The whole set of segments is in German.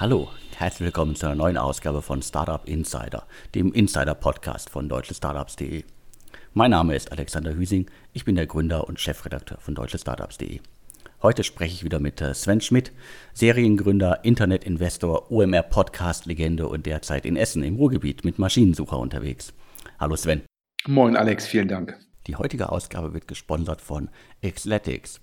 Hallo, herzlich willkommen zu einer neuen Ausgabe von Startup Insider, dem Insider-Podcast von deutschestartups.de. Mein Name ist Alexander Hüsing, ich bin der Gründer und Chefredakteur von deutschestartups.de. Heute spreche ich wieder mit äh, Sven Schmidt, Seriengründer, Internetinvestor, OMR-Podcast-Legende und derzeit in Essen im Ruhrgebiet mit Maschinensucher unterwegs. Hallo Sven. Moin Alex, vielen Dank. Die heutige Ausgabe wird gesponsert von Xletics.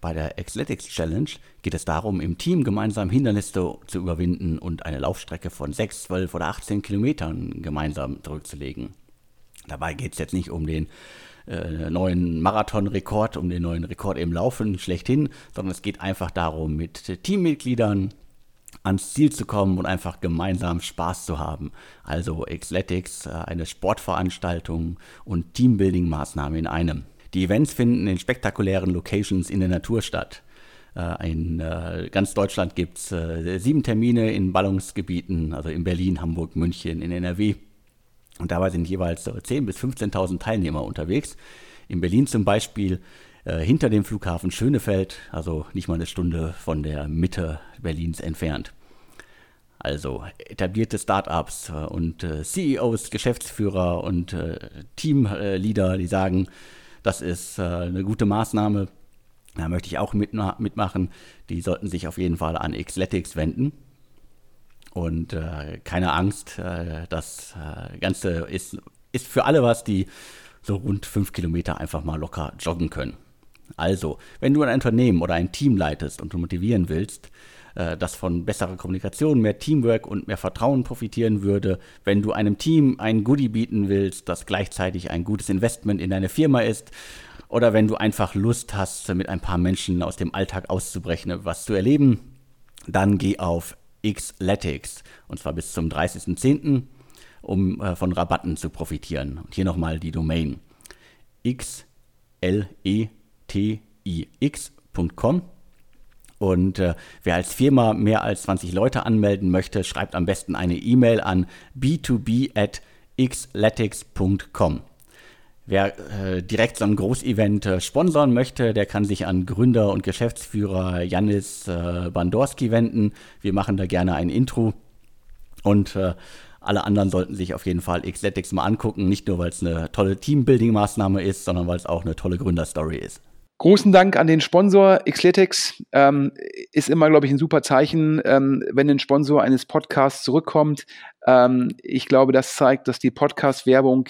Bei der Xletics Challenge geht es darum, im Team gemeinsam Hindernisse zu überwinden und eine Laufstrecke von 6, 12 oder 18 Kilometern gemeinsam zurückzulegen. Dabei geht es jetzt nicht um den äh, neuen Marathonrekord, um den neuen Rekord im Laufen schlechthin, sondern es geht einfach darum, mit Teammitgliedern ans Ziel zu kommen und einfach gemeinsam Spaß zu haben. Also Xletics, äh, eine Sportveranstaltung und Teambuilding-Maßnahme in einem. Die Events finden in spektakulären Locations in der Natur statt. Äh, in äh, ganz Deutschland gibt es sieben Termine in Ballungsgebieten, also in Berlin, Hamburg, München, in NRW. Und dabei sind jeweils 10.000 bis 15.000 Teilnehmer unterwegs. In Berlin zum Beispiel äh, hinter dem Flughafen Schönefeld, also nicht mal eine Stunde von der Mitte Berlins entfernt. Also etablierte Startups äh, und äh, CEOs, Geschäftsführer und äh, Teamleader, die sagen, das ist äh, eine gute Maßnahme. Da möchte ich auch mitmachen. Die sollten sich auf jeden Fall an Xletics wenden. Und äh, keine Angst, äh, das äh, Ganze ist, ist für alle was, die so rund fünf Kilometer einfach mal locker joggen können. Also, wenn du ein Unternehmen oder ein Team leitest und du motivieren willst, äh, das von besserer Kommunikation, mehr Teamwork und mehr Vertrauen profitieren würde, wenn du einem Team ein Goodie bieten willst, das gleichzeitig ein gutes Investment in deine Firma ist, oder wenn du einfach Lust hast, mit ein paar Menschen aus dem Alltag auszubrechen, was zu erleben, dann geh auf Xletics und zwar bis zum 30.10., um äh, von Rabatten zu profitieren. Und hier nochmal die Domain xletix.com. Und äh, wer als Firma mehr als 20 Leute anmelden möchte, schreibt am besten eine E-Mail an b2b at xletics.com. Wer äh, direkt so ein Großevent äh, sponsern möchte, der kann sich an Gründer und Geschäftsführer Janis äh, Bandorski wenden. Wir machen da gerne ein Intro. Und äh, alle anderen sollten sich auf jeden Fall Xletics mal angucken. Nicht nur, weil es eine tolle Teambuilding-Maßnahme ist, sondern weil es auch eine tolle Gründerstory ist. Großen Dank an den Sponsor Xletics. Ähm, ist immer, glaube ich, ein super Zeichen, ähm, wenn ein Sponsor eines Podcasts zurückkommt. Ähm, ich glaube, das zeigt, dass die Podcast-Werbung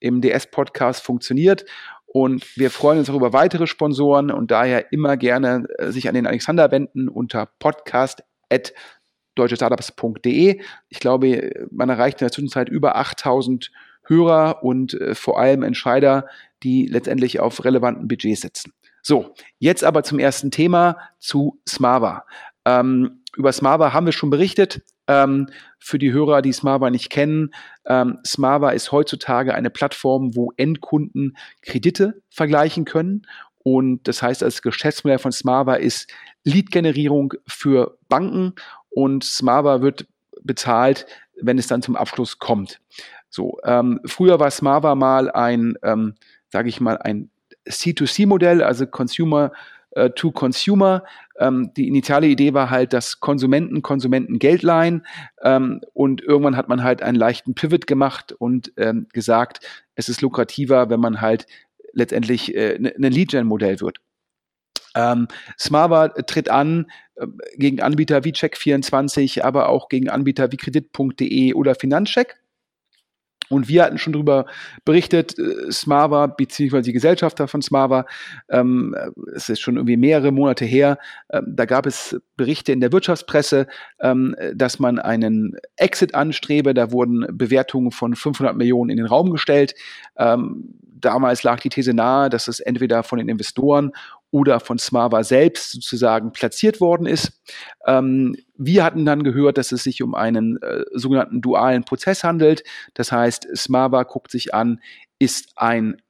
im DS-Podcast funktioniert. Und wir freuen uns auch über weitere Sponsoren und daher immer gerne äh, sich an den Alexander wenden unter podcast.deutschestartups.de. Ich glaube, man erreicht in der Zwischenzeit über 8000 Hörer und äh, vor allem Entscheider, die letztendlich auf relevanten Budgets sitzen. So, jetzt aber zum ersten Thema zu Smava. Ähm, über Smava haben wir schon berichtet. Ähm, für die Hörer, die Smava nicht kennen, ähm, Smava ist heutzutage eine Plattform, wo Endkunden Kredite vergleichen können. Und das heißt, das Geschäftsmodell von Smava ist Lead-Generierung für Banken und Smava wird bezahlt, wenn es dann zum Abschluss kommt. So, ähm, früher war Smava mal ein, ähm, sage ich mal, ein C2C-Modell, also Consumer äh, to Consumer. Ähm, die initiale Idee war halt, dass Konsumenten Konsumenten Geld leihen ähm, und irgendwann hat man halt einen leichten Pivot gemacht und ähm, gesagt, es ist lukrativer, wenn man halt letztendlich äh, ein ne Lead-Gen-Modell wird. Ähm, Smava tritt an äh, gegen Anbieter wie Check24, aber auch gegen Anbieter wie Kredit.de oder Finanzcheck. Und wir hatten schon darüber berichtet, äh, Smava, beziehungsweise die Gesellschafter von Smava, ähm, es ist schon irgendwie mehrere Monate her, ähm, da gab es Berichte in der Wirtschaftspresse, ähm, dass man einen Exit anstrebe, da wurden Bewertungen von 500 Millionen in den Raum gestellt. Ähm, damals lag die These nahe, dass es entweder von den Investoren oder von Smava selbst sozusagen platziert worden ist. Ähm, wir hatten dann gehört, dass es sich um einen äh, sogenannten dualen Prozess handelt. Das heißt, Smava guckt sich an, ist ein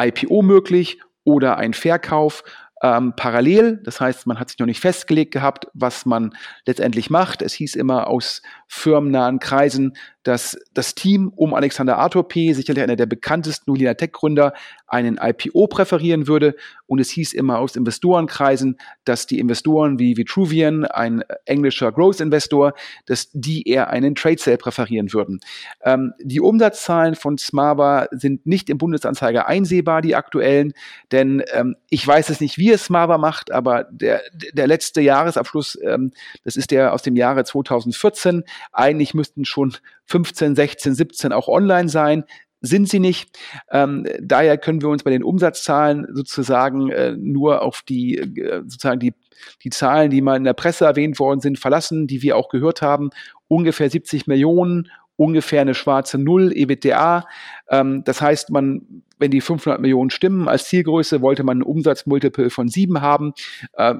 IPO möglich oder ein Verkauf ähm, parallel. Das heißt, man hat sich noch nicht festgelegt gehabt, was man letztendlich macht. Es hieß immer aus firmennahen Kreisen, dass das Team um Alexander Arthur P., sicherlich einer der bekanntesten Nulina Tech-Gründer, einen IPO präferieren würde. Und es hieß immer aus Investorenkreisen, dass die Investoren wie Vitruvian, ein englischer Growth-Investor, dass die eher einen Trade Sale präferieren würden. Ähm, die Umsatzzahlen von Smava sind nicht im Bundesanzeiger einsehbar, die aktuellen, denn ähm, ich weiß es nicht, wie es Smava macht, aber der, der letzte Jahresabschluss, ähm, das ist der aus dem Jahre 2014. Eigentlich müssten schon 15, 16, 17 auch online sein sind sie nicht. Ähm, daher können wir uns bei den Umsatzzahlen sozusagen äh, nur auf die äh, sozusagen die die Zahlen, die mal in der Presse erwähnt worden sind, verlassen, die wir auch gehört haben. Ungefähr 70 Millionen, ungefähr eine schwarze Null EBITDA. Ähm, das heißt, man, wenn die 500 Millionen stimmen als Zielgröße, wollte man ein Umsatzmultiple von sieben haben. Äh,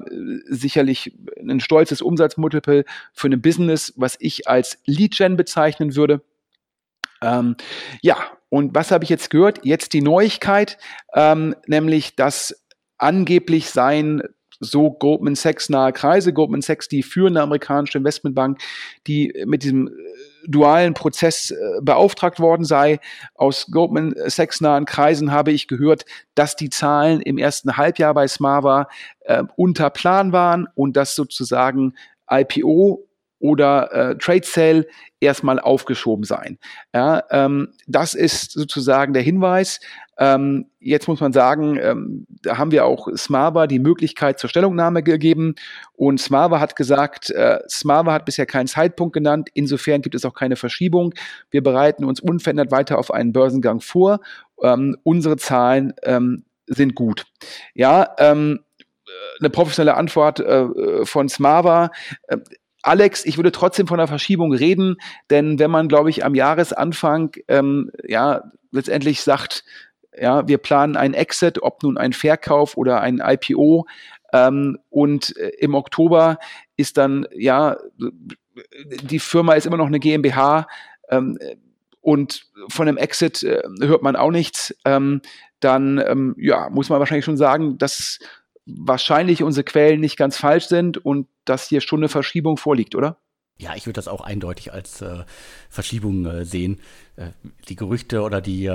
sicherlich ein stolzes Umsatzmultiple für ein Business, was ich als Lead-Gen bezeichnen würde. Ähm, ja, und was habe ich jetzt gehört? Jetzt die Neuigkeit, ähm, nämlich dass angeblich sein so Goldman Sachs nahe Kreise, Goldman Sachs, die führende amerikanische Investmentbank, die mit diesem äh, dualen Prozess äh, beauftragt worden sei. Aus Goldman Sachs nahen Kreisen habe ich gehört, dass die Zahlen im ersten Halbjahr bei Smava äh, unter Plan waren und dass sozusagen IPO oder äh, Trade Sale erstmal aufgeschoben sein. Ja, ähm, das ist sozusagen der Hinweis. Ähm, jetzt muss man sagen, ähm, da haben wir auch Smava die Möglichkeit zur Stellungnahme gegeben und Smava hat gesagt, äh, Smava hat bisher keinen Zeitpunkt genannt, insofern gibt es auch keine Verschiebung. Wir bereiten uns unverändert weiter auf einen Börsengang vor. Ähm, unsere Zahlen ähm, sind gut. Ja, ähm, eine professionelle Antwort äh, von Smava. Äh, Alex, ich würde trotzdem von einer Verschiebung reden, denn wenn man, glaube ich, am Jahresanfang ähm, ja letztendlich sagt, ja, wir planen einen Exit, ob nun ein Verkauf oder ein IPO, ähm, und äh, im Oktober ist dann ja die Firma ist immer noch eine GmbH ähm, und von einem Exit äh, hört man auch nichts. Ähm, dann ähm, ja muss man wahrscheinlich schon sagen, dass wahrscheinlich unsere Quellen nicht ganz falsch sind und dass hier schon eine Verschiebung vorliegt, oder? Ja, ich würde das auch eindeutig als äh, Verschiebung äh, sehen. Äh, die Gerüchte oder die, äh,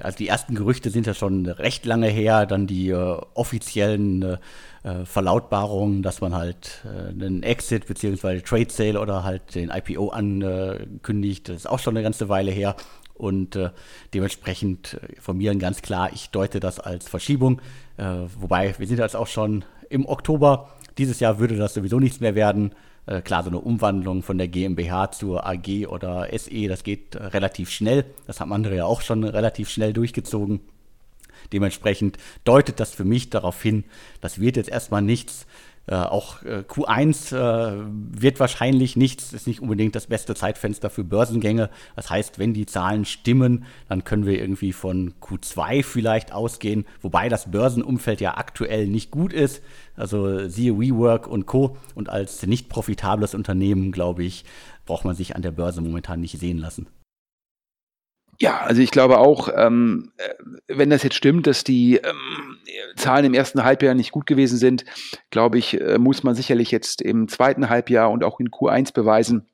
also die ersten Gerüchte sind ja schon recht lange her, dann die äh, offiziellen äh, äh Verlautbarungen, dass man halt äh, einen Exit beziehungsweise Trade Sale oder halt den IPO ankündigt, das ist auch schon eine ganze Weile her. Und äh, dementsprechend äh, von mir ganz klar, ich deute das als Verschiebung. Äh, wobei, wir sind jetzt auch schon im Oktober. Dieses Jahr würde das sowieso nichts mehr werden. Äh, klar, so eine Umwandlung von der GmbH zur AG oder SE, das geht äh, relativ schnell. Das haben andere ja auch schon relativ schnell durchgezogen. Dementsprechend deutet das für mich darauf hin, das wird jetzt erstmal nichts. Äh, auch äh, Q1 äh, wird wahrscheinlich nichts, ist nicht unbedingt das beste Zeitfenster für Börsengänge. Das heißt, wenn die Zahlen stimmen, dann können wir irgendwie von Q2 vielleicht ausgehen, wobei das Börsenumfeld ja aktuell nicht gut ist. Also siehe WeWork und Co. Und als nicht profitables Unternehmen, glaube ich, braucht man sich an der Börse momentan nicht sehen lassen. Ja, also ich glaube auch, ähm, äh, wenn das jetzt stimmt, dass die ähm, Zahlen im ersten Halbjahr nicht gut gewesen sind, glaube ich, äh, muss man sicherlich jetzt im zweiten Halbjahr und auch in Q1 beweisen,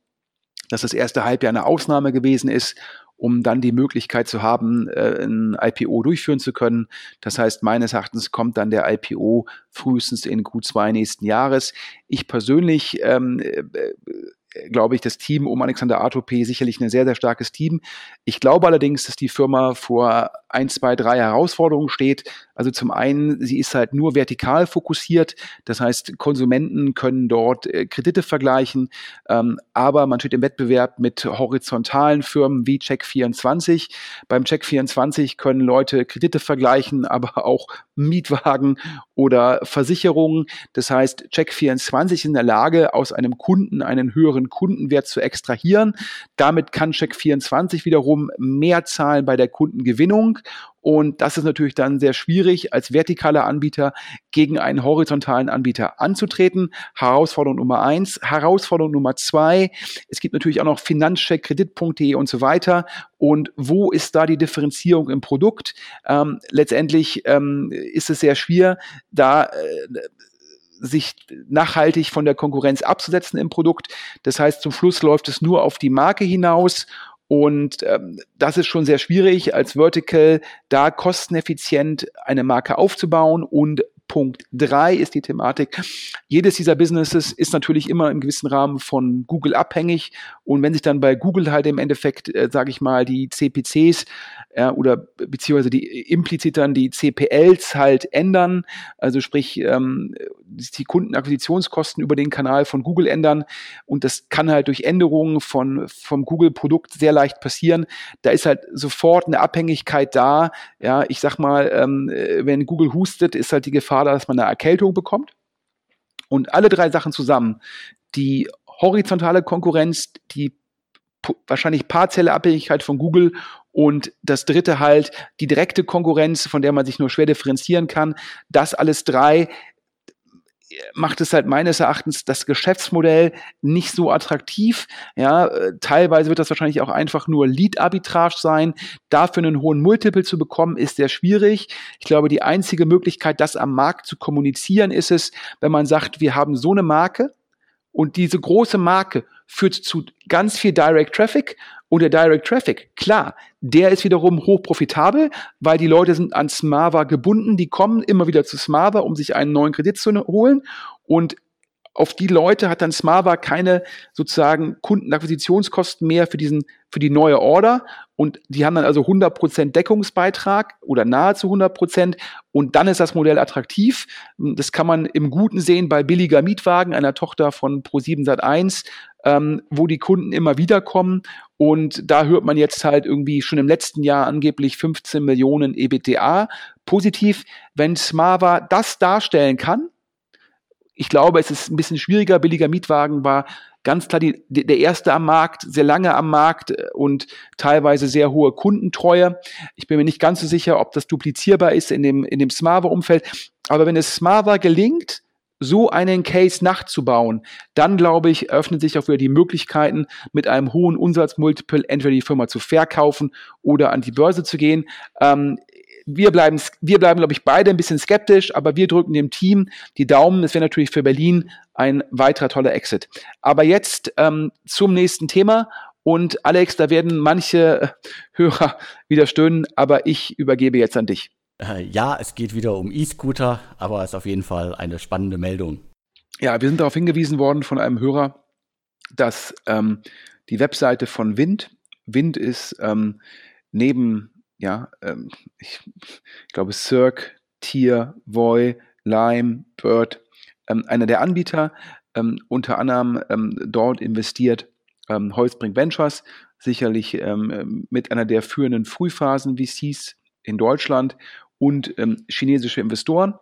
dass das erste Halbjahr eine Ausnahme gewesen ist, um dann die Möglichkeit zu haben, äh, ein IPO durchführen zu können. Das heißt, meines Erachtens kommt dann der IPO frühestens in Q2 nächsten Jahres. Ich persönlich ähm, äh, glaube ich, das Team um Alexander P. sicherlich ein sehr, sehr starkes Team. Ich glaube allerdings, dass die Firma vor ein, zwei, drei Herausforderungen steht. Also zum einen, sie ist halt nur vertikal fokussiert. Das heißt, Konsumenten können dort äh, Kredite vergleichen. Ähm, aber man steht im Wettbewerb mit horizontalen Firmen wie Check24. Beim Check24 können Leute Kredite vergleichen, aber auch Mietwagen oder Versicherungen. Das heißt, Check24 ist in der Lage, aus einem Kunden einen höheren Kundenwert zu extrahieren. Damit kann Check24 wiederum mehr zahlen bei der Kundengewinnung und das ist natürlich dann sehr schwierig, als vertikaler Anbieter gegen einen horizontalen Anbieter anzutreten. Herausforderung Nummer eins. Herausforderung Nummer zwei. Es gibt natürlich auch noch Finanzcheck, Kredit.de und so weiter. Und wo ist da die Differenzierung im Produkt? Ähm, letztendlich ähm, ist es sehr schwer, da äh, sich nachhaltig von der Konkurrenz abzusetzen im Produkt. Das heißt, zum Schluss läuft es nur auf die Marke hinaus Und ähm, das ist schon sehr schwierig, als Vertical da kosteneffizient eine Marke aufzubauen und Punkt drei ist die Thematik. Jedes dieser Businesses ist natürlich immer im gewissen Rahmen von Google abhängig. Und wenn sich dann bei Google halt im Endeffekt, äh, sage ich mal, die CPCs äh, oder beziehungsweise die implizit dann die CPLs halt ändern, also sprich ähm, die Kundenakquisitionskosten über den Kanal von Google ändern und das kann halt durch Änderungen von vom Google-Produkt sehr leicht passieren. Da ist halt sofort eine Abhängigkeit da. Ja, ich sag mal, ähm, äh, wenn Google hustet, ist halt die Gefahr Gefahr, dass man eine Erkältung bekommt. Und alle drei Sachen zusammen, die horizontale Konkurrenz, die wahrscheinlich partielle Abhängigkeit von Google und das dritte halt die direkte Konkurrenz, von der man sich nur schwer differenzieren kann. Das alles drei macht es halt meines Erachtens das Geschäftsmodell nicht so attraktiv. Ja, äh, teilweise wird das wahrscheinlich auch einfach nur Lead-Arbitrage sein. Dafür einen hohen Multiple zu bekommen, ist sehr schwierig. Ich glaube, die einzige Möglichkeit, das am Markt zu kommunizieren, ist es, wenn man sagt, wir haben so eine Marke und diese große Marke führt zu ganz viel Direct Traffic. Und der Direct Traffic, klar, der ist wiederum hoch profitabel, weil die Leute sind an Smava gebunden, die kommen immer wieder zu Smava, um sich einen neuen Kredit zu holen. Und auf die Leute hat dann Smava keine sozusagen Kundenakquisitionskosten mehr für diesen, für die neue Order. Und die haben dann also 100% Deckungsbeitrag oder nahezu 100%. Und dann ist das Modell attraktiv. Das kann man im Guten sehen bei billiger Mietwagen, einer Tochter von Pro7 Sat1, ähm, wo die Kunden immer wieder kommen. Und da hört man jetzt halt irgendwie schon im letzten Jahr angeblich 15 Millionen EBTA. Positiv, wenn Smava das darstellen kann, ich glaube, es ist ein bisschen schwieriger. Billiger Mietwagen war ganz klar die, der erste am Markt, sehr lange am Markt äh, und teilweise sehr hohe Kundentreue. Ich bin mir nicht ganz so sicher, ob das duplizierbar ist in dem, in dem Smava-Umfeld. Aber wenn es Smava gelingt, so einen Case nachzubauen, dann glaube ich, öffnen sich auch wieder die Möglichkeiten, mit einem hohen Umsatzmultiple entweder die Firma zu verkaufen oder an die Börse zu gehen. Ähm, wir bleiben, wir bleiben, glaube ich, beide ein bisschen skeptisch, aber wir drücken dem Team die Daumen. Das wäre natürlich für Berlin ein weiterer toller Exit. Aber jetzt ähm, zum nächsten Thema. Und Alex, da werden manche Hörer wieder stöhnen, aber ich übergebe jetzt an dich. Äh, ja, es geht wieder um E-Scooter, aber es ist auf jeden Fall eine spannende Meldung. Ja, wir sind darauf hingewiesen worden von einem Hörer, dass ähm, die Webseite von Wind, Wind ist ähm, neben ja, ähm, ich, ich, glaube Cirque, Tier, Voy, Lime, Bird, ähm, einer der Anbieter, ähm, unter anderem ähm, dort investiert ähm, Holzbrink Ventures, sicherlich ähm, mit einer der führenden Frühphasen VCs in Deutschland und chinesische Investoren.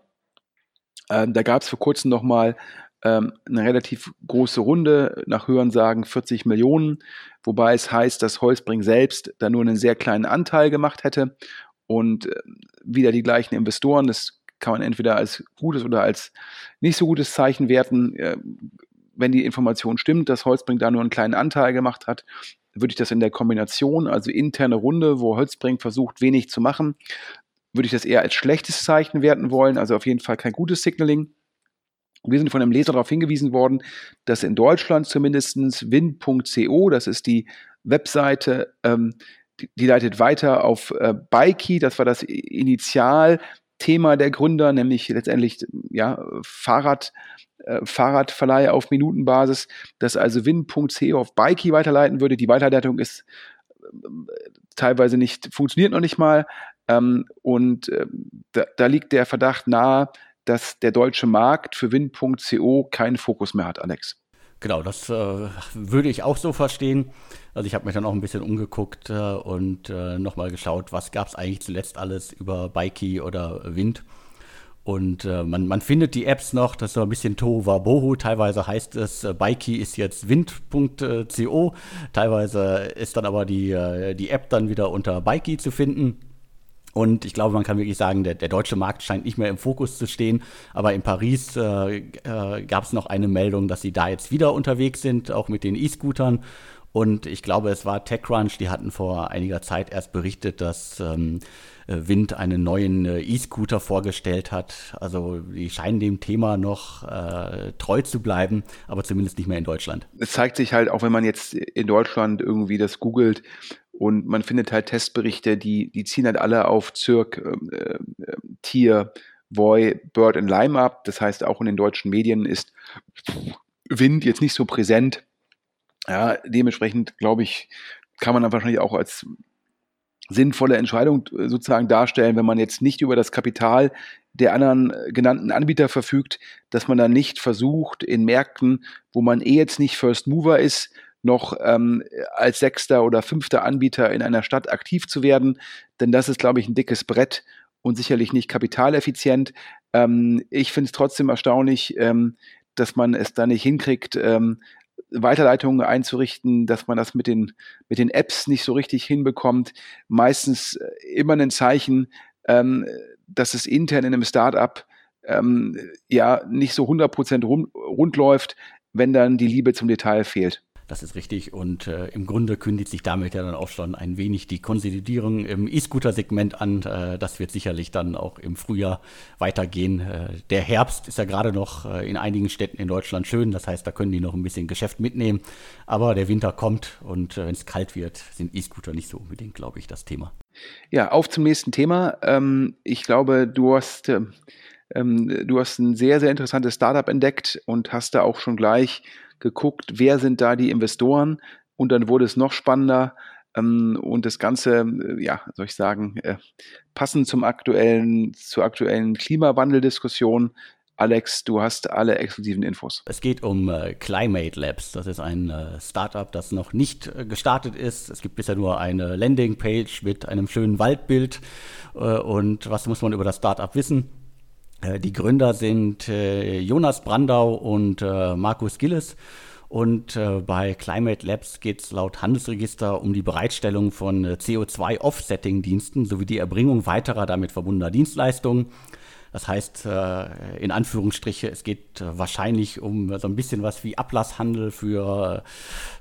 da gab es vor kurzem nochmal ähm, eine relativ große Runde, nach Hörensagen 40 Millionen, wobei es heißt, dass Holzbring selbst da nur einen sehr kleinen Anteil gemacht hätte und äh, wieder die gleichen Investoren. Das kann man entweder als gutes oder als nicht so gutes Zeichen werten. Äh, wenn die Information stimmt, dass Holzbring da nur einen kleinen Anteil gemacht hat, würde ich das in der Kombination, also interne Runde, wo Holzbring versucht, wenig zu machen, würde ich das eher als schlechtes Zeichen werten wollen, also auf jeden Fall kein gutes Signaling. Wir sind von einem Leser darauf hingewiesen worden, dass in Deutschland zumindest win.co, das ist die Webseite, ähm, die, die, leitet weiter auf äh, Bikey, das war das Initialthema der Gründer, nämlich letztendlich ja, Fahrrad, äh, Fahrradverleih auf Minutenbasis, dass also win.co auf Bikey weiterleiten würde. Die Weiterleitung ist äh, teilweise nicht, funktioniert noch nicht mal. Ähm, und äh, da, da liegt der Verdacht nahe, dass der deutsche Markt für Win.co keinen Fokus mehr hat, Alex. Genau, das äh, würde ich auch so verstehen. Also ich habe mich dann auch ein bisschen umgeguckt äh, und äh, nochmal geschaut, was gab es eigentlich zuletzt alles über Bikey oder Wind. Und äh, man, man findet die Apps noch, das ist so ein bisschen Tohuwabohu. Teilweise heißt es, äh, Bikey ist jetzt wind.co. Teilweise ist dann aber die, äh, die App dann wieder unter Bikey zu finden. Und ich glaube, man kann wirklich sagen, der, der, deutsche Markt scheint nicht mehr im Fokus zu stehen. Aber in Paris äh, äh, gab es noch eine Meldung, dass sie da jetzt wieder unterwegs sind, auch mit den E-Scootern. Und ich glaube, es war TechCrunch, die hatten vor einiger Zeit erst berichtet, dass ähm, äh, Wind einen neuen äh, E-Scooter vorgestellt hat. Also die scheinen dem Thema noch äh, treu zu bleiben, aber zumindest nicht mehr in Deutschland. Es zeigt sich halt, auch wenn man jetzt in Deutschland irgendwie das googelt, und man findet halt Testberichte, die, die ziehen halt alle auf Zirk, äh, Tier, Voy, Bird und Lime ab. Das heißt, auch in den deutschen Medien ist Wind jetzt nicht so präsent. Ja, dementsprechend glaube ich, kann man dann wahrscheinlich auch als sinnvolle Entscheidung äh, sozusagen darstellen, wenn man jetzt nicht über das Kapital der anderen äh, genannten Anbieter verfügt, dass man dann nicht versucht, in Märkten, wo man eh jetzt nicht First Mover ist, noch ähm, als sechster oder fünfter Anbieter in einer Stadt aktiv zu werden. Denn das ist, glaube ich, ein dickes Brett und sicherlich nicht kapitaleffizient. Ähm, ich finde es trotzdem erstaunlich, ähm, dass man es da nicht hinkriegt, ähm, Weiterleitungen einzurichten, dass man das mit den, mit den Apps nicht so richtig hinbekommt. Meistens äh, immer ein Zeichen, ähm, dass es intern in einem Startup ähm, ja nicht so 100% rund, rund läuft, wenn dann die Liebe zum Detail fehlt. Das ist richtig und äh, im Grunde kündigt sich damit ja dann auch schon ein wenig die Konsolidierung im E-Scooter-Segment an. Äh, das wird sicherlich dann auch im Frühjahr weitergehen. Äh, der Herbst ist ja gerade noch äh, in einigen Städten in Deutschland schön, das heißt, da können die noch ein bisschen Geschäft mitnehmen. Aber der Winter kommt und äh, wenn es kalt wird, sind E-Scooter nicht so unbedingt, glaube ich, das Thema. Ja, auf zum nächsten Thema. Ähm, ich glaube, du hast ähm, ähm du hast ein sehr, sehr interessantes Startup entdeckt und hast da auch schon gleich geguckt, wer sind da die Investoren und dann wurde es noch spannender ähm, und das Ganze, äh, ja, soll ich sagen, äh, passend zum aktuellen, zur aktuellen Klimawandeldiskussion. Alex, du hast alle exklusiven Infos. Es geht um äh, Climate Labs. Das ist ein äh, Startup, das noch nicht äh, gestartet ist. Es gibt bisher nur eine Landingpage mit einem schönen Waldbild. Äh, und was muss man über das Startup wissen? Äh, die Gründer sind äh, Jonas Brandau und äh, Markus Gilles. Und bei Climate Labs geht es laut Handelsregister um die Bereitstellung von CO2-Offsetting-Diensten sowie die Erbringung weiterer damit verbundener Dienstleistungen. Das heißt, in Anführungsstriche, es geht wahrscheinlich um so ein bisschen was wie Ablasshandel für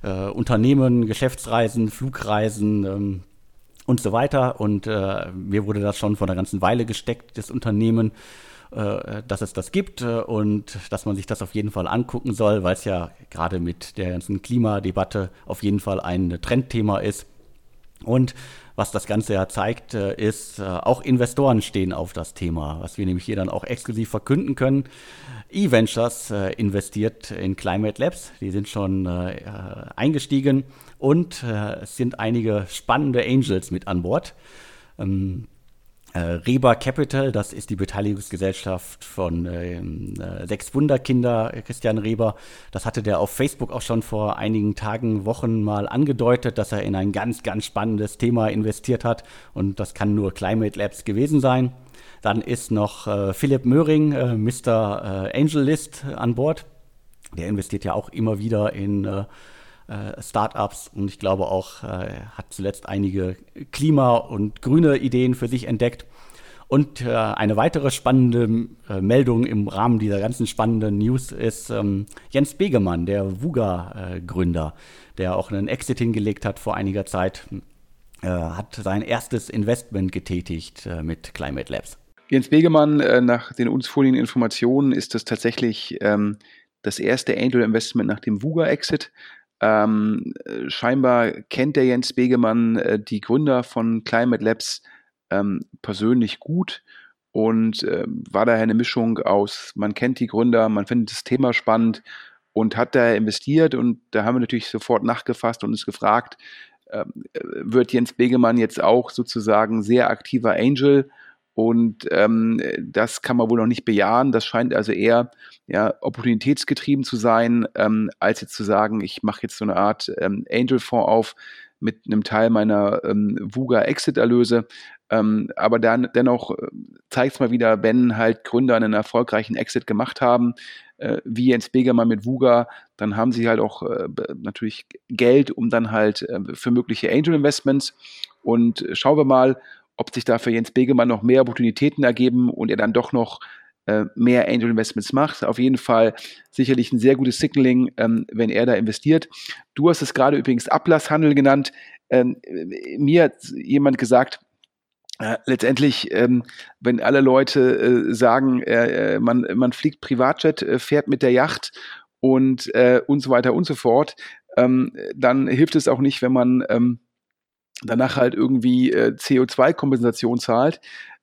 Unternehmen, Geschäftsreisen, Flugreisen, ähm, und so weiter. Und mir wurde das schon vor einer ganzen Weile gesteckt, das Unternehmen. Äh, dass es das gibt äh, und dass man sich das auf jeden Fall angucken soll, weil es ja gerade mit der ganzen Klimadebatte auf jeden Fall ein Trendthema ist. Und was das Ganze ja zeigt, äh, ist, auch Investoren stehen auf das Thema, was wir nämlich hier dann auch exklusiv verkünden können. E-Ventures investiert in Climate Labs, die sind schon eingestiegen und es sind einige spannende Angels mit an Bord. Äh, Reba Capital, das ist die Beteiligungsgesellschaft von ähm, äh, Sechs Wunderkinder, äh, Christian Reber. Das hatte der auf Facebook auch schon vor einigen Tagen, Wochen mal angedeutet, dass er in ein ganz, ganz spannendes Thema investiert hat. Und das kann nur Climate Labs gewesen sein. Dann ist noch äh, Philipp Möhring, äh, Mr. Äh, Angel List, an Bord. Der investiert ja auch immer wieder in äh, Startups und ich glaube auch, äh, hat zuletzt einige Klima- und grüne Ideen für sich entdeckt. Und äh, eine weitere spannende Meldung im Rahmen dieser ganzen spannenden News ist ähm, Jens Begemann, der VUGA-Gründer, der auch einen Exit hingelegt hat vor einiger Zeit, hat sein erstes Investment getätigt mit Climate Labs. Jens Begemann, nach den uns vorliegenden Informationen ist das tatsächlich ähm, das erste Angel Investment nach dem VUGA-Exit. Ähm, scheinbar kennt der Jens Begemann äh, die Gründer von Climate Labs ähm, persönlich gut und äh, war daher eine Mischung aus, man kennt die Gründer, man findet das Thema spannend und hat da investiert und da haben wir natürlich sofort nachgefasst und uns gefragt, ähm, äh, wird Jens Begemann jetzt auch sozusagen sehr aktiver Angel und ähm, das kann man wohl noch nicht bejahen. Das scheint also eher ja, opportunitätsgetrieben zu sein, ähm, als jetzt zu sagen, ich mache jetzt so eine Art ähm, Angel-Fonds auf mit einem Teil meiner ähm, VUGA-Exit-Erlöse. Ähm, aber dann, dennoch äh, zeigt es mal wieder, wenn halt Gründer einen erfolgreichen Exit gemacht haben, äh, wie Jens Begermann mit VUGA, dann haben sie halt auch äh, natürlich Geld, um dann halt äh, für mögliche Angel-Investments. Und schauen wir mal, ob sich da für Jens Begemann noch mehr Opportunitäten ergeben und er dann doch noch äh, mehr Angel Investments macht. Auf jeden Fall sicherlich ein sehr gutes Signaling, ähm, wenn er da investiert. Du hast es gerade übrigens Ablasshandel genannt. Ähm, mir hat jemand gesagt, äh, letztendlich, ähm, wenn alle Leute äh, sagen, äh, äh man, man fliegt Privatjet, äh, fährt mit der Yacht und, und so weiter und so fort, ähm, dann hilft es auch nicht, wenn man ähm, danach halt irgendwie äh, CO2-Kompensation zahlt,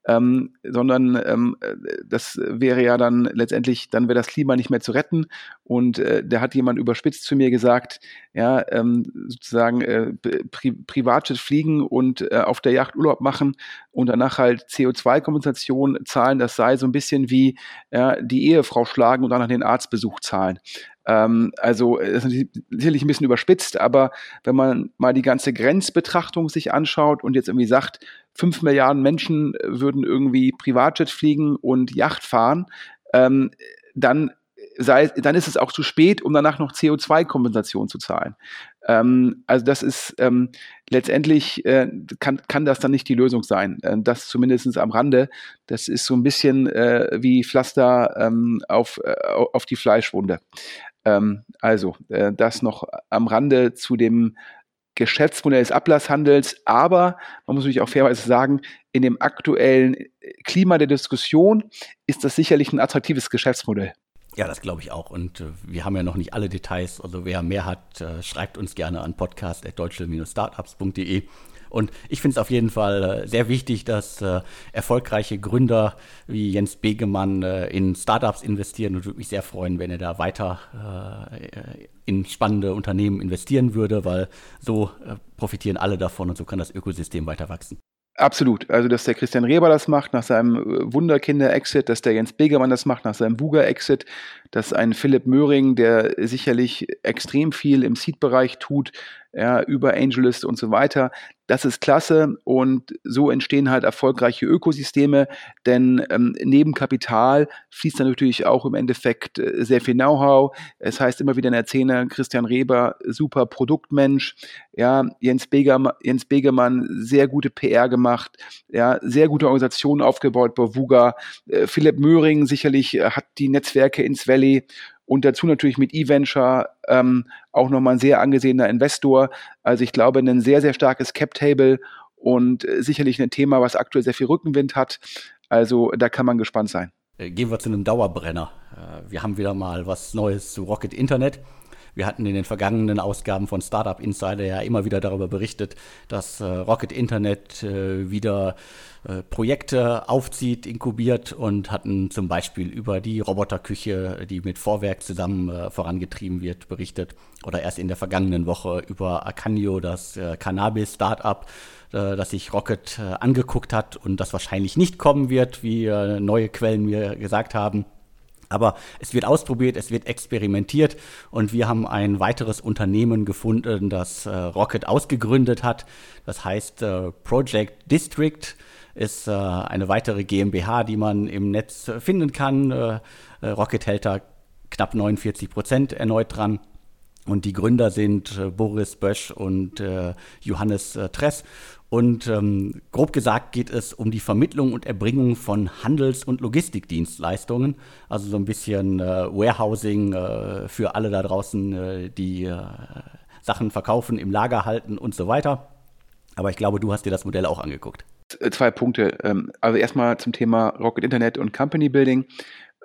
ähm, sondern ähm, das wäre ja dann letztendlich, dann wäre das Klima nicht mehr zu retten. Und äh, da hat jemand überspitzt zu mir gesagt, ja, ähm, sozusagen äh, Pri Privatjet fliegen und äh, auf der Yacht Urlaub machen und danach halt CO2-Kompensation zahlen, das sei so ein bisschen wie ja, die Ehefrau schlagen und danach den Arztbesuch zahlen. Ähm, also das ist sicherlich ein bisschen überspitzt, aber wenn man mal die ganze Grenzbetrachtung sich anschaut und jetzt irgendwie sagt, fünf Milliarden Menschen würden irgendwie Privatjet fliegen und Yacht fahren, ähm, dann sei, dann ist es auch zu spät, um danach noch CO2-Kompensation zu zahlen. Ähm, also das ist ähm, letztendlich äh, kann, kann das dann nicht die Lösung sein. Äh, das zumindest am Rande. Das ist so ein bisschen äh, wie Pflaster ähm, auf, äh, auf die Fleischwunde. Ähm, also, äh, das noch am Rande zu dem Geschäftsmodell des Ablasshandels, aber man muss natürlich auch fairerweise sagen, in dem aktuellen Klima der Diskussion ist das sicherlich ein attraktives Geschäftsmodell. Ja, das glaube ich auch. Und äh, wir haben ja noch nicht alle Details. Also wer mehr hat, äh, schreibt uns gerne an podcast.deutsche-startups.de. Und ich finde es auf jeden Fall äh, sehr wichtig, dass erfolgreiche Gründer wie Jens Begemann in Startups investieren und würde mich sehr freuen, wenn er da weiter in spannende Unternehmen investieren würde, weil so profitieren alle davon und so kann das Ökosystem weiter wachsen. Absolut. Also, dass der Christian Reber das macht nach seinem äh, Wunderkinder-Exit, dass der Jens Begemann das macht nach seinem Buga-Exit, dass ein Philipp Möhring, der sicherlich extrem viel im Seed-Bereich tut, ja, über Angelist und so weiter. Das ist klasse und so entstehen halt erfolgreiche Ökosysteme, denn ähm, neben Kapital fließt dann natürlich auch im Endeffekt äh, sehr viel Know-how. Es heißt immer wieder in der Szene, Christian Reber, super Produktmensch, ja, Jens, Begermann, Jens Begemann, sehr gute PR gemacht, ja, sehr gute Organisation aufgebaut bei VUGA. Äh, Philipp Möhring sicherlich äh, hat die Netzwerke ins Valley und dazu natürlich mit eVenture ähm, auch nochmal ein sehr angesehener Investor. Also ich glaube, ein sehr, sehr starkes Cap-Table und äh, sicherlich ein Thema, was aktuell sehr viel Rückenwind hat. Also da kann man gespannt sein. Äh, gehen wir zu einem Dauerbrenner. Äh, wir haben wieder mal was Neues zu Rocket Internet. Wir hatten in den vergangenen Ausgaben von Startup Insider ja immer wieder darüber berichtet, dass äh, Rocket Internet äh, wieder äh, Projekte aufzieht, inkubiert und hatten zum Beispiel über die Roboterküche, die mit Vorwerk zusammen vorangetrieben wird, berichtet. Oder erst in der vergangenen Woche über Acanio, das Cannabis-Startup, das sich Rocket angeguckt hat und das wahrscheinlich nicht kommen wird, wie neue Quellen mir gesagt haben. Aber es wird ausprobiert, es wird experimentiert und wir haben ein weiteres Unternehmen gefunden, das äh, Rocket ausgegründet hat. Das heißt äh, Project District ist äh, eine weitere GmbH, die man im Netz finden kann. Äh, äh, Rocket hält da knapp 49 Prozent erneut dran. Und die Gründer sind äh, Boris Bösch und Johannes Tress. Und ähm, grob gesagt geht es um die Vermittlung und Erbringung von Handels- und Logistikdienstleistungen. Also so ein bisschen äh, Warehousing äh, für alle da draußen, äh, die äh, Sachen verkaufen, im Lager halten und so weiter. Aber ich glaube, du hast dir das Modell auch angeguckt. Zwei Punkte. Ähm, also erstmal zum Thema Rocket Internet und Company Building.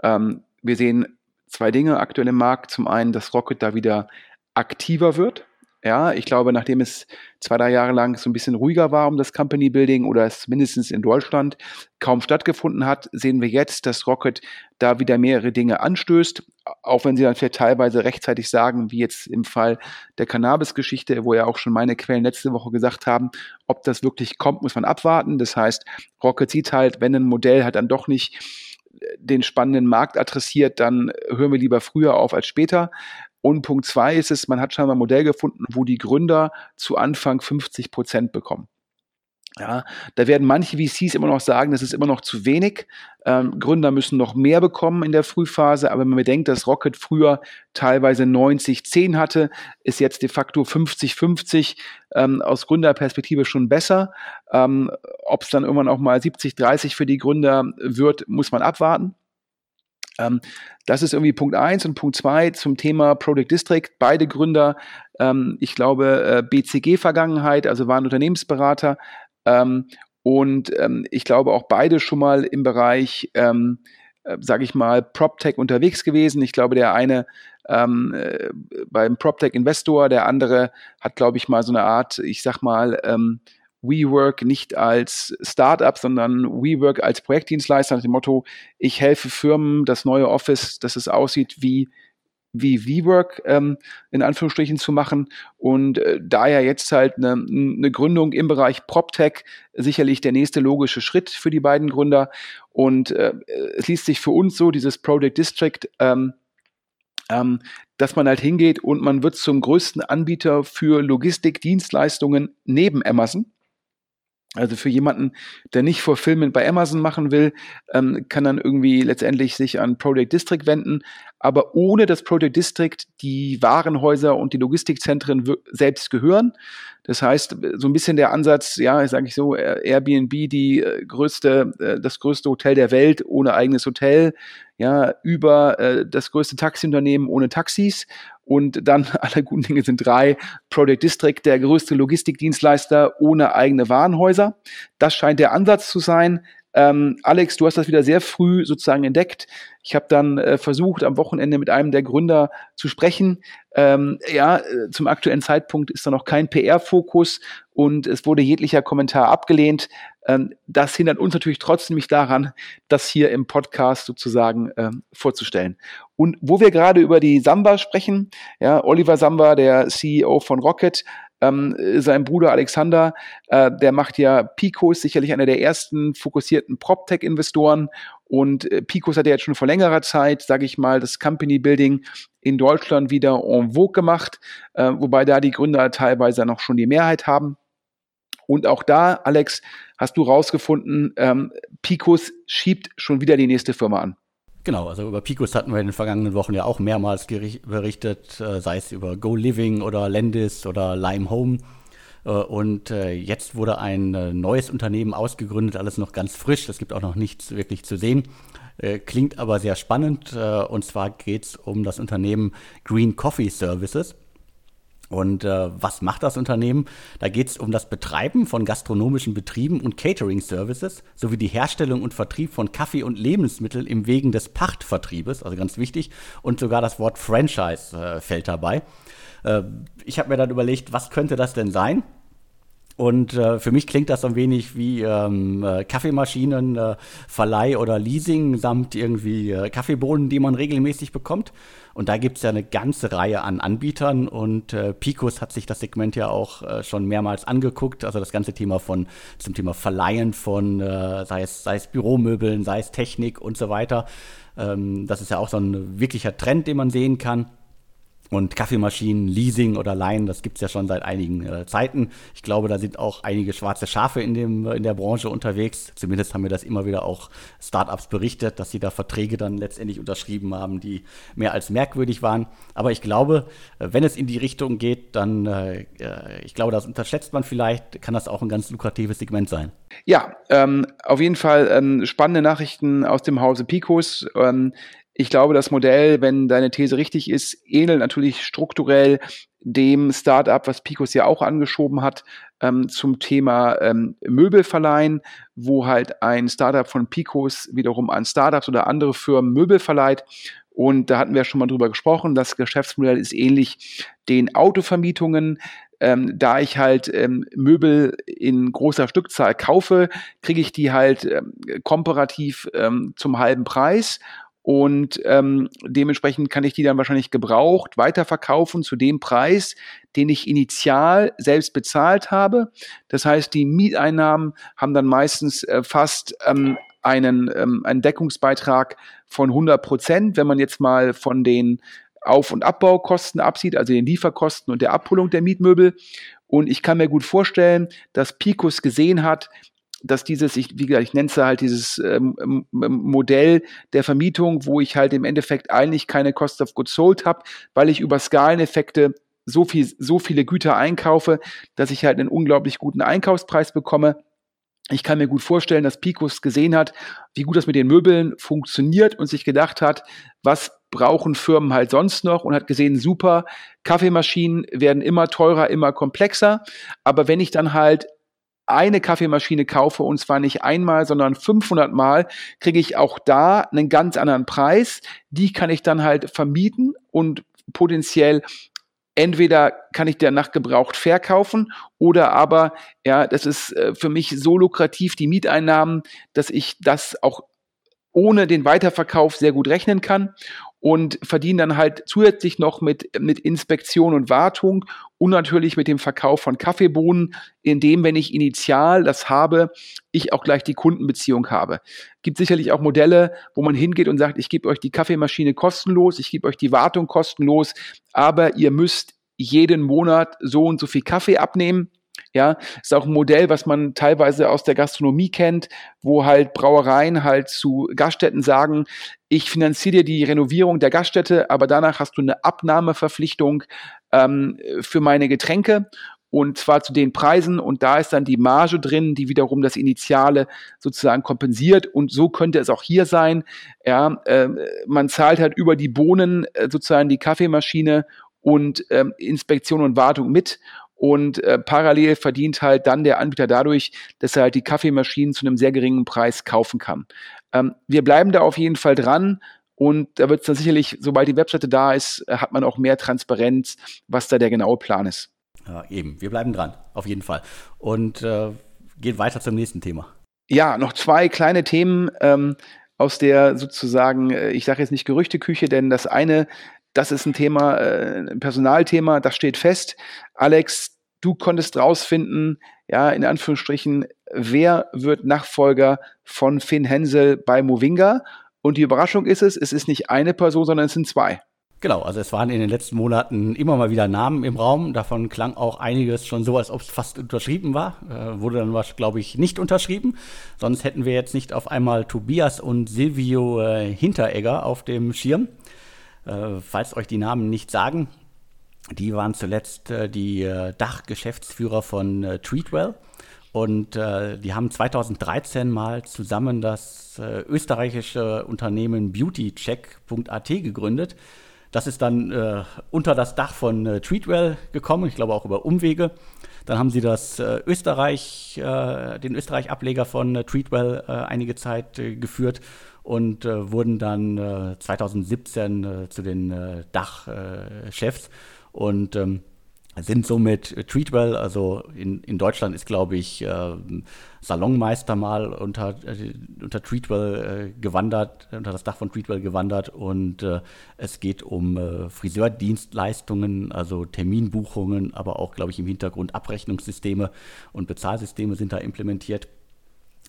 Ähm, wir sehen zwei Dinge aktuell im Markt. Zum einen, dass Rocket da wieder aktiver wird ja, ich glaube, nachdem es zwei, drei Jahre lang so ein bisschen ruhiger war um das Company Building oder es mindestens in Deutschland kaum stattgefunden hat, sehen wir jetzt, dass Rocket da wieder mehrere Dinge anstößt, auch wenn sie dann vielleicht teilweise rechtzeitig sagen, wie jetzt im Fall der Cannabis-Geschichte, wo ja auch schon meine Quellen letzte Woche gesagt haben, ob das wirklich kommt, muss man abwarten. Das heißt, Rocket sieht halt, wenn ein Modell halt dann doch nicht den spannenden Markt adressiert, dann hören wir lieber früher auf als später. Und Punkt zwei ist es, man hat schon mal ein Modell gefunden, wo die Gründer zu Anfang 50 Prozent bekommen. Ja, da werden manche VCs immer noch sagen, das ist immer noch zu wenig. Ähm, Gründer müssen noch mehr bekommen in der Frühphase. Aber wenn man bedenkt, dass Rocket früher teilweise 90-10 hatte, ist jetzt de facto 50-50 ähm, aus Gründerperspektive schon besser. Ähm, Ob es dann irgendwann auch mal 70-30 für die Gründer wird, muss man abwarten. Ähm, das ist irgendwie Punkt eins und Punkt zwei zum Thema Product District. Beide Gründer, ähm, ich glaube, äh, BCG-Vergangenheit, also waren Unternehmensberater. Ähm, und ähm, ich glaube auch beide schon mal im Bereich, ähm, äh, sage ich mal, PropTech unterwegs gewesen. Ich glaube, der eine ähm, äh, beim PropTech Investor, der andere hat, glaube ich, mal so eine Art, ich sag mal, ähm, WeWork nicht als Startup, sondern WeWork als Projektdienstleister nach dem Motto, ich helfe Firmen, das neue Office, dass es aussieht wie wie WeWork ähm, in Anführungsstrichen zu machen und äh, daher jetzt halt eine, eine Gründung im Bereich PropTech sicherlich der nächste logische Schritt für die beiden Gründer und äh, es liest sich für uns so dieses Project District ähm, ähm, dass man halt hingeht und man wird zum größten Anbieter für Logistikdienstleistungen neben Amazon. Also für jemanden, der nicht Fulfillment bei Amazon machen will, ähm, kann dann irgendwie letztendlich sich an Project District wenden. Aber ohne dass Project District die Warenhäuser und die Logistikzentren selbst gehören. Das heißt, so ein bisschen der Ansatz, ja, sage ich so, Airbnb, die äh, größte, äh, das größte Hotel der Welt ohne eigenes Hotel, ja, über äh, das größte Taxiunternehmen ohne Taxis und dann alle guten Dinge sind drei. Project District, der größte Logistikdienstleister ohne eigene Warenhäuser. Das scheint der Ansatz zu sein. Ähm, Alex, du hast das wieder sehr früh sozusagen entdeckt. Ich habe dann äh, versucht, am Wochenende mit einem der Gründer zu sprechen. Ähm, ja, äh, zum aktuellen Zeitpunkt ist da noch kein PR-Fokus und es wurde jeglicher Kommentar abgelehnt. Ähm, das hindert uns natürlich trotzdem nicht daran, das hier im Podcast sozusagen ähm, vorzustellen. Und wo wir gerade über die Samba sprechen, ja, Oliver Samba, der CEO von Rocket, ähm, sein Bruder Alexander, äh, der macht ja Picos, sicherlich einer der ersten fokussierten PropTech-Investoren. Und äh, Picos hat ja jetzt schon vor längerer Zeit, sage ich mal, das Company Building in Deutschland wieder en vogue gemacht, äh, wobei da die Gründer teilweise noch schon die Mehrheit haben. Und auch da, Alex, hast du rausgefunden, ähm, Picos schiebt schon wieder die nächste Firma an. Genau, also über Picos hatten wir in den vergangenen Wochen ja auch mehrmals berichtet, äh, sei es über Go Living oder Lendis oder Lime Home. Äh, und äh, jetzt wurde ein neues Unternehmen ausgegründet, alles noch ganz frisch. Es gibt auch noch nichts wirklich zu sehen. Klingt aber sehr spannend. Und zwar geht es um das Unternehmen Green Coffee Services. Und äh, was macht das Unternehmen? Da geht es um das Betreiben von gastronomischen Betrieben und Catering-Services sowie die Herstellung und Vertrieb von Kaffee und Lebensmitteln im Wegen des Pachtvertriebes, also ganz wichtig. Und sogar das Wort Franchise äh, fällt dabei. Äh, ich habe mir dann überlegt, was könnte das denn sein? Und äh, für mich klingt das so ein wenig wie ähm, äh, Kaffeemaschinen, äh, Verleih oder Leasing samt irgendwie äh, Kaffeebohnen, die man regelmäßig bekommt. Und da gibt es ja eine ganze Reihe an Anbietern und äh, Picos hat sich das Segment ja auch äh, schon mehrmals angeguckt. Also das ganze Thema von zum Thema Verleihen von, äh, sei, es, sei es Büromöbeln, sei es Technik und so weiter. Ähm, das ist ja auch so ein wirklicher Trend, den man sehen kann. Und Kaffeemaschinen, Leasing oder Leihen, das gibt's ja schon seit einigen äh, Zeiten. Ich glaube, da sind auch einige schwarze Schafe in, dem, in der Branche unterwegs. Zumindest haben mir das immer wieder auch Startups berichtet, dass sie da Verträge dann letztendlich unterschrieben haben, die mehr als merkwürdig waren. Aber ich glaube, äh, wenn es in die Richtung geht, dann, äh, äh, ich glaube, das unterschätzt man vielleicht, kann das auch ein ganz lukratives Segment sein. Ja, ähm, auf jeden Fall ähm, spannende Nachrichten aus dem Hause Picos. Ähm, ich glaube, das Modell, wenn deine These richtig ist, ähnelt natürlich strukturell dem Startup, was Picos ja auch angeschoben hat, ähm, zum Thema ähm, Möbel verleihen, wo halt ein Startup von Picos wiederum an Startups oder andere Firmen Möbel verleiht. Und da hatten wir schon mal drüber gesprochen. Das Geschäftsmodell ist ähnlich den Autovermietungen. Ähm, da ich halt ähm, Möbel in großer Stückzahl kaufe, kriege ich die halt ähm, komparativ ähm, zum halben Preis und ähm, dementsprechend kann ich die dann wahrscheinlich gebraucht weiterverkaufen zu dem Preis, den ich initial selbst bezahlt habe. Das heißt, die Mieteinnahmen haben dann meistens äh, fast ähm, einen, ähm, einen Deckungsbeitrag von 100 Prozent, wenn man jetzt mal von den Auf- und Abbaukosten absieht, also den Lieferkosten und der Abholung der Mietmöbel. Und ich kann mir gut vorstellen, dass Picos gesehen hat, dass dieses, ich, wie gesagt, ich nenne es halt dieses ähm, Modell der Vermietung, wo ich halt im Endeffekt eigentlich keine Cost of Goods Sold habe, weil ich über Skaleneffekte so viel, so viele Güter einkaufe, dass ich halt einen unglaublich guten Einkaufspreis bekomme. Ich kann mir gut vorstellen, dass Picos gesehen hat, wie gut das mit den Möbeln funktioniert und sich gedacht hat, was brauchen Firmen halt sonst noch und hat gesehen, super, Kaffeemaschinen werden immer teurer, immer komplexer. Aber wenn ich dann halt eine Kaffeemaschine kaufe und zwar nicht einmal, sondern 500 Mal, kriege ich auch da einen ganz anderen Preis. Die kann ich dann halt vermieten und potenziell entweder kann ich der nach gebraucht verkaufen oder aber, ja, das ist äh, für mich so lukrativ, die Mieteinnahmen, dass ich das auch ohne den Weiterverkauf sehr gut rechnen kann und verdienen dann halt zusätzlich noch mit, mit Inspektion und Wartung und natürlich mit dem Verkauf von Kaffeebohnen, indem, wenn ich initial das habe, ich auch gleich die Kundenbeziehung habe. Gibt sicherlich auch Modelle, wo man hingeht und sagt, ich gebe euch die Kaffeemaschine kostenlos, ich gebe euch die Wartung kostenlos, aber ihr müsst jeden Monat so und so viel Kaffee abnehmen ja, ist auch ein Modell, was man teilweise aus der Gastronomie kennt, wo halt Brauereien halt zu Gaststätten sagen, ich finanziere dir die Renovierung der Gaststätte, aber danach hast du eine Abnahmeverpflichtung ähm, für meine Getränke und zwar zu den Preisen und da ist dann die Marge drin, die wiederum das Initiale sozusagen kompensiert und so könnte es auch hier sein. Ja, äh, man zahlt halt über die Bohnen äh, sozusagen die Kaffeemaschine und ähm, Inspektion und Wartung mit und äh, parallel verdient halt dann der Anbieter dadurch, dass er halt die Kaffeemaschinen zu einem sehr geringen Preis kaufen kann. Ähm, wir bleiben da auf jeden Fall dran. Und da wird es dann sicherlich, sobald die Webseite da ist, äh, hat man auch mehr Transparenz, was da der genaue Plan ist. Ja, eben, wir bleiben dran, auf jeden Fall. Und äh, gehen weiter zum nächsten Thema. Ja, noch zwei kleine Themen ähm, aus der sozusagen, äh, ich sage jetzt nicht Gerüchteküche, denn das eine das ist ein Thema, äh, ein Personalthema, das steht fest. Alex, du konntest rausfinden, ja, in Anführungsstrichen, wer wird Nachfolger von Finn Hensel bei Movinga? Und die Überraschung ist es, es ist nicht eine Person, sondern es sind zwei. Genau, also es waren in den letzten Monaten immer mal wieder Namen im Raum. Davon klang auch einiges schon so, als ob es fast unterschrieben war. Äh, wurde dann was, glaube ich, nicht unterschrieben. Sonst hätten wir jetzt nicht auf einmal Tobias und Silvio äh, Hinteregger auf dem Schirm. Äh, falls euch die Namen nicht sagen, die waren zuletzt äh, die äh, Dachgeschäftsführer von Treatwell. Und äh, die haben 2013 mal zusammen das äh, österreichische Unternehmen beautycheck.at gegründet. Das ist dann äh, unter das Dach von Treatwell gekommen, ich glaube auch über Umwege. Dann haben sie das Österreich, den Österreich-Ableger von Treatwell einige Zeit geführt und äh, wurden dann 2017 zu den Dachchefs und ähm, sind somit äh, Treatwell, also in, in Deutschland ist, glaube ich, äh, Salonmeister mal unter, äh, unter Treatwell äh, gewandert, unter das Dach von Treatwell gewandert und äh, es geht um äh, Friseurdienstleistungen, also Terminbuchungen, aber auch, glaube ich, im Hintergrund Abrechnungssysteme und Bezahlsysteme sind da implementiert.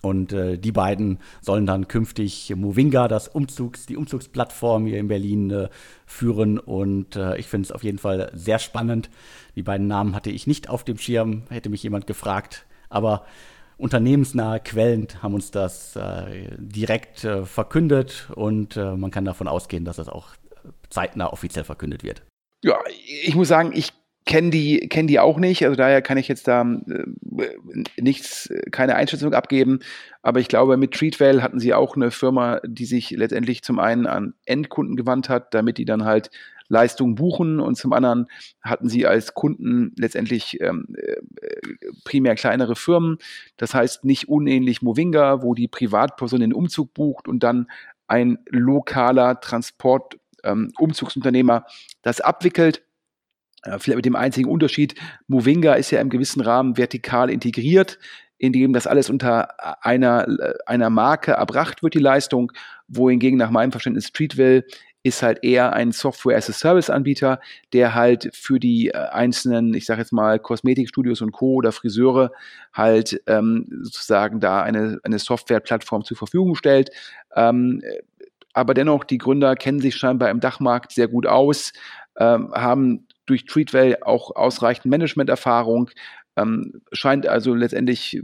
Und äh, die beiden sollen dann künftig Movinga, das Umzugs, die Umzugsplattform hier in Berlin, äh, führen. Und äh, ich finde es auf jeden Fall sehr spannend. Die beiden Namen hatte ich nicht auf dem Schirm, hätte mich jemand gefragt. Aber unternehmensnahe Quellen haben uns das äh, direkt äh, verkündet und äh, man kann davon ausgehen, dass das auch zeitnah offiziell verkündet wird. Ja, ich muss sagen, ich kenne die, kenn die auch nicht, also daher kann ich jetzt da äh, nichts, keine Einschätzung abgeben. Aber ich glaube, mit Treatwell hatten sie auch eine Firma, die sich letztendlich zum einen an Endkunden gewandt hat, damit die dann halt Leistungen buchen und zum anderen hatten sie als Kunden letztendlich ähm, äh, primär kleinere Firmen. Das heißt nicht unähnlich Movinga, wo die Privatperson den Umzug bucht und dann ein lokaler Transport ähm, Umzugsunternehmer das abwickelt vielleicht mit dem einzigen Unterschied, Movinga ist ja im gewissen Rahmen vertikal integriert, indem das alles unter einer, einer Marke erbracht wird, die Leistung, wohingegen nach meinem Verständnis Streetville ist halt eher ein Software-as-a-Service-Anbieter, der halt für die äh, einzelnen, ich sage jetzt mal, Kosmetikstudios und Co. oder Friseure halt ähm, sozusagen da eine, eine Software-Plattform zur Verfügung stellt. Ähm, aber dennoch, die Gründer kennen sich scheinbar im Dachmarkt sehr gut aus, ähm, haben durch Treatwell auch ausreichend Managementerfahrung. Ähm, scheint also letztendlich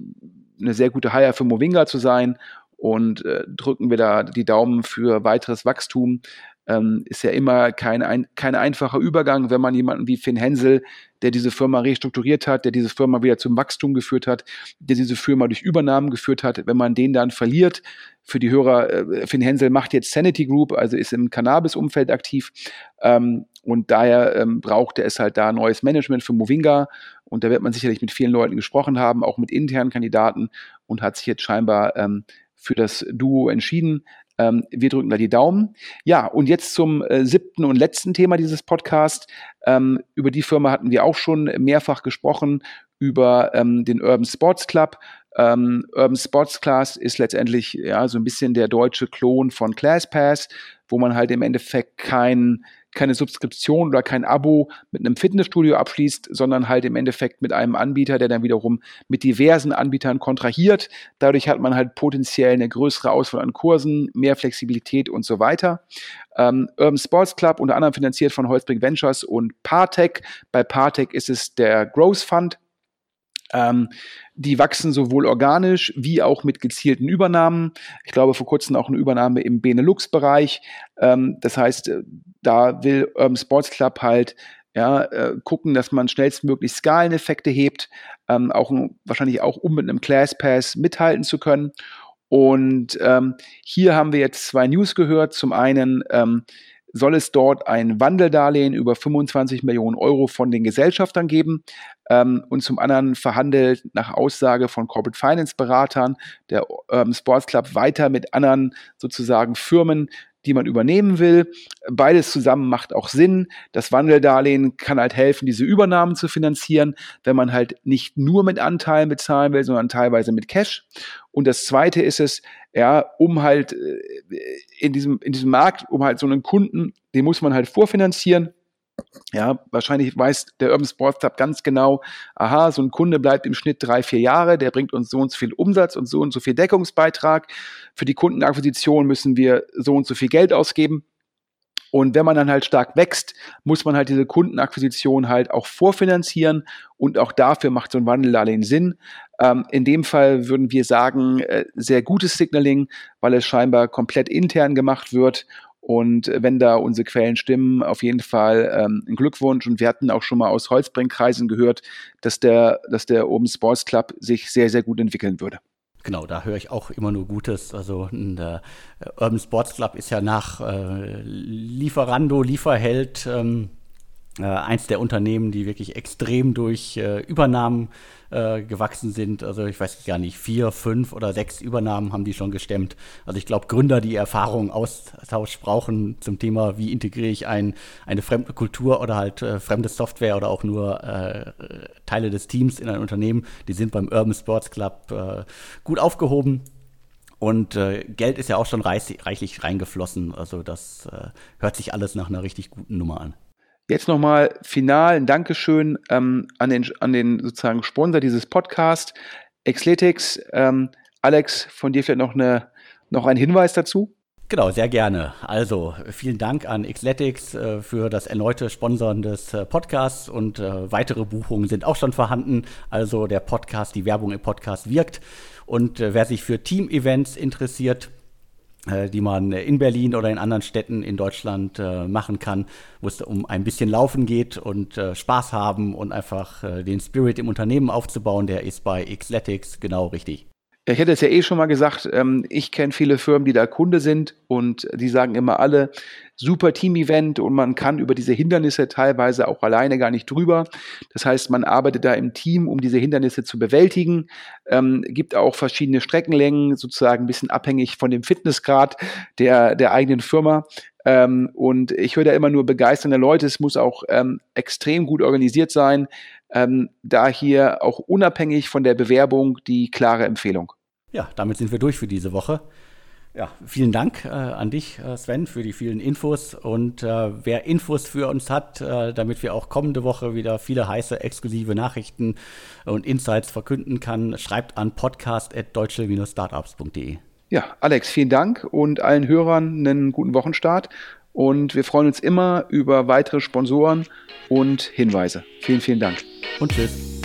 eine sehr gute Hire für Movinga zu sein und äh, drücken wir da die Daumen für weiteres Wachstum. Ähm, ist ja immer kein, ein, kein einfacher Übergang, wenn man jemanden wie Finn Hensel, der diese Firma restrukturiert hat, der diese Firma wieder zum Wachstum geführt hat, der diese Firma durch Übernahmen geführt hat, wenn man den dann verliert, für die Hörer, äh, Finn Hensel macht jetzt Sanity Group, also ist im Cannabis-Umfeld aktiv ähm, und daher ähm, brauchte es halt da neues Management für Movinga und da wird man sicherlich mit vielen Leuten gesprochen haben, auch mit internen Kandidaten und hat sich jetzt scheinbar ähm, für das Duo entschieden. Ähm, wir drücken da die Daumen. Ja, und jetzt zum äh, siebten und letzten Thema dieses Podcasts. Ähm, über die Firma hatten wir auch schon mehrfach gesprochen, über ähm, den Urban Sports Club. Ähm, Urban Sports Class ist letztendlich ja so ein bisschen der deutsche Klon von ClassPass, wo man halt im Endeffekt kein keine Subskription oder kein Abo mit einem Fitnessstudio abschließt, sondern halt im Endeffekt mit einem Anbieter, der dann wiederum mit diversen Anbietern kontrahiert. Dadurch hat man halt potenziell eine größere Auswahl an Kursen, mehr Flexibilität und so weiter. Ähm, Urban Sports Club, unter anderem finanziert von Holzbrink Ventures und Partec. Bei Partec ist es der Growth Fund, ähm, die wachsen sowohl organisch wie auch mit gezielten Übernahmen. Ich glaube, vor kurzem auch eine Übernahme im Benelux-Bereich. Ähm, das heißt, äh, da will Urban Sports Club halt ja, äh, gucken, dass man schnellstmöglich Skaleneffekte hebt, ähm, auch wahrscheinlich auch um mit einem Class Pass mithalten zu können. Und ähm, hier haben wir jetzt zwei News gehört. Zum einen ähm, soll es dort ein Wandeldarlehen über 25 Millionen Euro von den Gesellschaftern geben ähm, und zum anderen verhandelt nach Aussage von Corporate Finance Beratern der ähm, Sports Club weiter mit anderen sozusagen Firmen, die man übernehmen will. Beides zusammen macht auch Sinn. Das Wandeldarlehen kann halt helfen, diese Übernahmen zu finanzieren, wenn man halt nicht nur mit Anteilen bezahlen will, sondern teilweise mit Cash. Und das zweite ist es, ja, um halt äh, in diesem, in diesem Markt, um halt so einen Kunden, den muss man halt vorfinanzieren. Ja, wahrscheinlich weiß der Urban Sports Club ganz genau, aha, so ein Kunde bleibt im Schnitt drei, vier Jahre, der bringt uns so und so viel Umsatz und so und so viel Deckungsbeitrag. Für die Kundenakquisition müssen wir so und so viel Geld ausgeben. Und wenn man dann halt stark wächst, muss man halt diese Kundenakquisition halt auch vorfinanzieren und auch dafür macht so ein Wandeldarlehen Sinn. Ähm, in dem Fall würden wir sagen, äh, sehr gutes Signaling, weil es scheinbar komplett intern gemacht wird und wenn da unsere Quellen stimmen, auf jeden Fall ähm, ein Glückwunsch. Und wir hatten auch schon mal aus Holzbrinkkreisen gehört, dass der, dass der Open Sports Club sich sehr, sehr gut entwickeln würde. Genau, da höre ich auch immer nur Gutes. Also der Urban Sports Club ist ja nach äh, Lieferando, Lieferheld ähm, äh, eins der Unternehmen, die wirklich extrem durch äh, Übernahmen äh, gewachsen sind. Also ich weiß gar nicht, vier, fünf oder sechs Übernahmen haben die schon gestemmt. Also ich glaube, Gründer, die Erfahrung, Austausch brauchen zum Thema, wie integriere ich ein, eine fremde Kultur oder halt äh, fremde Software oder auch nur äh, Teile des Teams in ein Unternehmen, die sind beim Urban Sports Club äh, gut aufgehoben. Und äh, Geld ist ja auch schon reich, reichlich reingeflossen. Also das äh, hört sich alles nach einer richtig guten Nummer an. Jetzt nochmal final ein Dankeschön ähm, an, den, an den sozusagen Sponsor dieses Podcasts, Xletics. Ähm, Alex, von dir vielleicht noch, eine, noch ein Hinweis dazu? Genau, sehr gerne. Also vielen Dank an Xletics äh, für das erneute Sponsoren des äh, Podcasts und äh, weitere Buchungen sind auch schon vorhanden. Also der Podcast, die Werbung im Podcast wirkt. Und äh, wer sich für Team-Events interessiert, die man in Berlin oder in anderen Städten in Deutschland äh, machen kann, wo es um ein bisschen Laufen geht und äh, Spaß haben und einfach äh, den Spirit im Unternehmen aufzubauen, der ist bei Xletics genau richtig. Ich hätte es ja eh schon mal gesagt, ähm, ich kenne viele Firmen, die da Kunde sind und die sagen immer alle, super Team-Event und man kann über diese Hindernisse teilweise auch alleine gar nicht drüber. Das heißt, man arbeitet da im Team, um diese Hindernisse zu bewältigen. Ähm, gibt auch verschiedene Streckenlängen, sozusagen ein bisschen abhängig von dem Fitnessgrad der, der eigenen Firma. Ähm, und ich höre da immer nur begeisternde Leute. Es muss auch ähm, extrem gut organisiert sein. Ähm, da hier auch unabhängig von der Bewerbung die klare Empfehlung. Ja, damit sind wir durch für diese Woche. Ja, vielen Dank äh, an dich, äh, Sven, für die vielen Infos. Und äh, wer Infos für uns hat, äh, damit wir auch kommende Woche wieder viele heiße, exklusive Nachrichten und Insights verkünden kann, schreibt an podcast.deutsche-startups.de. Ja, Alex, vielen Dank und allen Hörern einen guten Wochenstart. Und wir freuen uns immer über weitere Sponsoren und Hinweise. Vielen, vielen Dank. Und tschüss.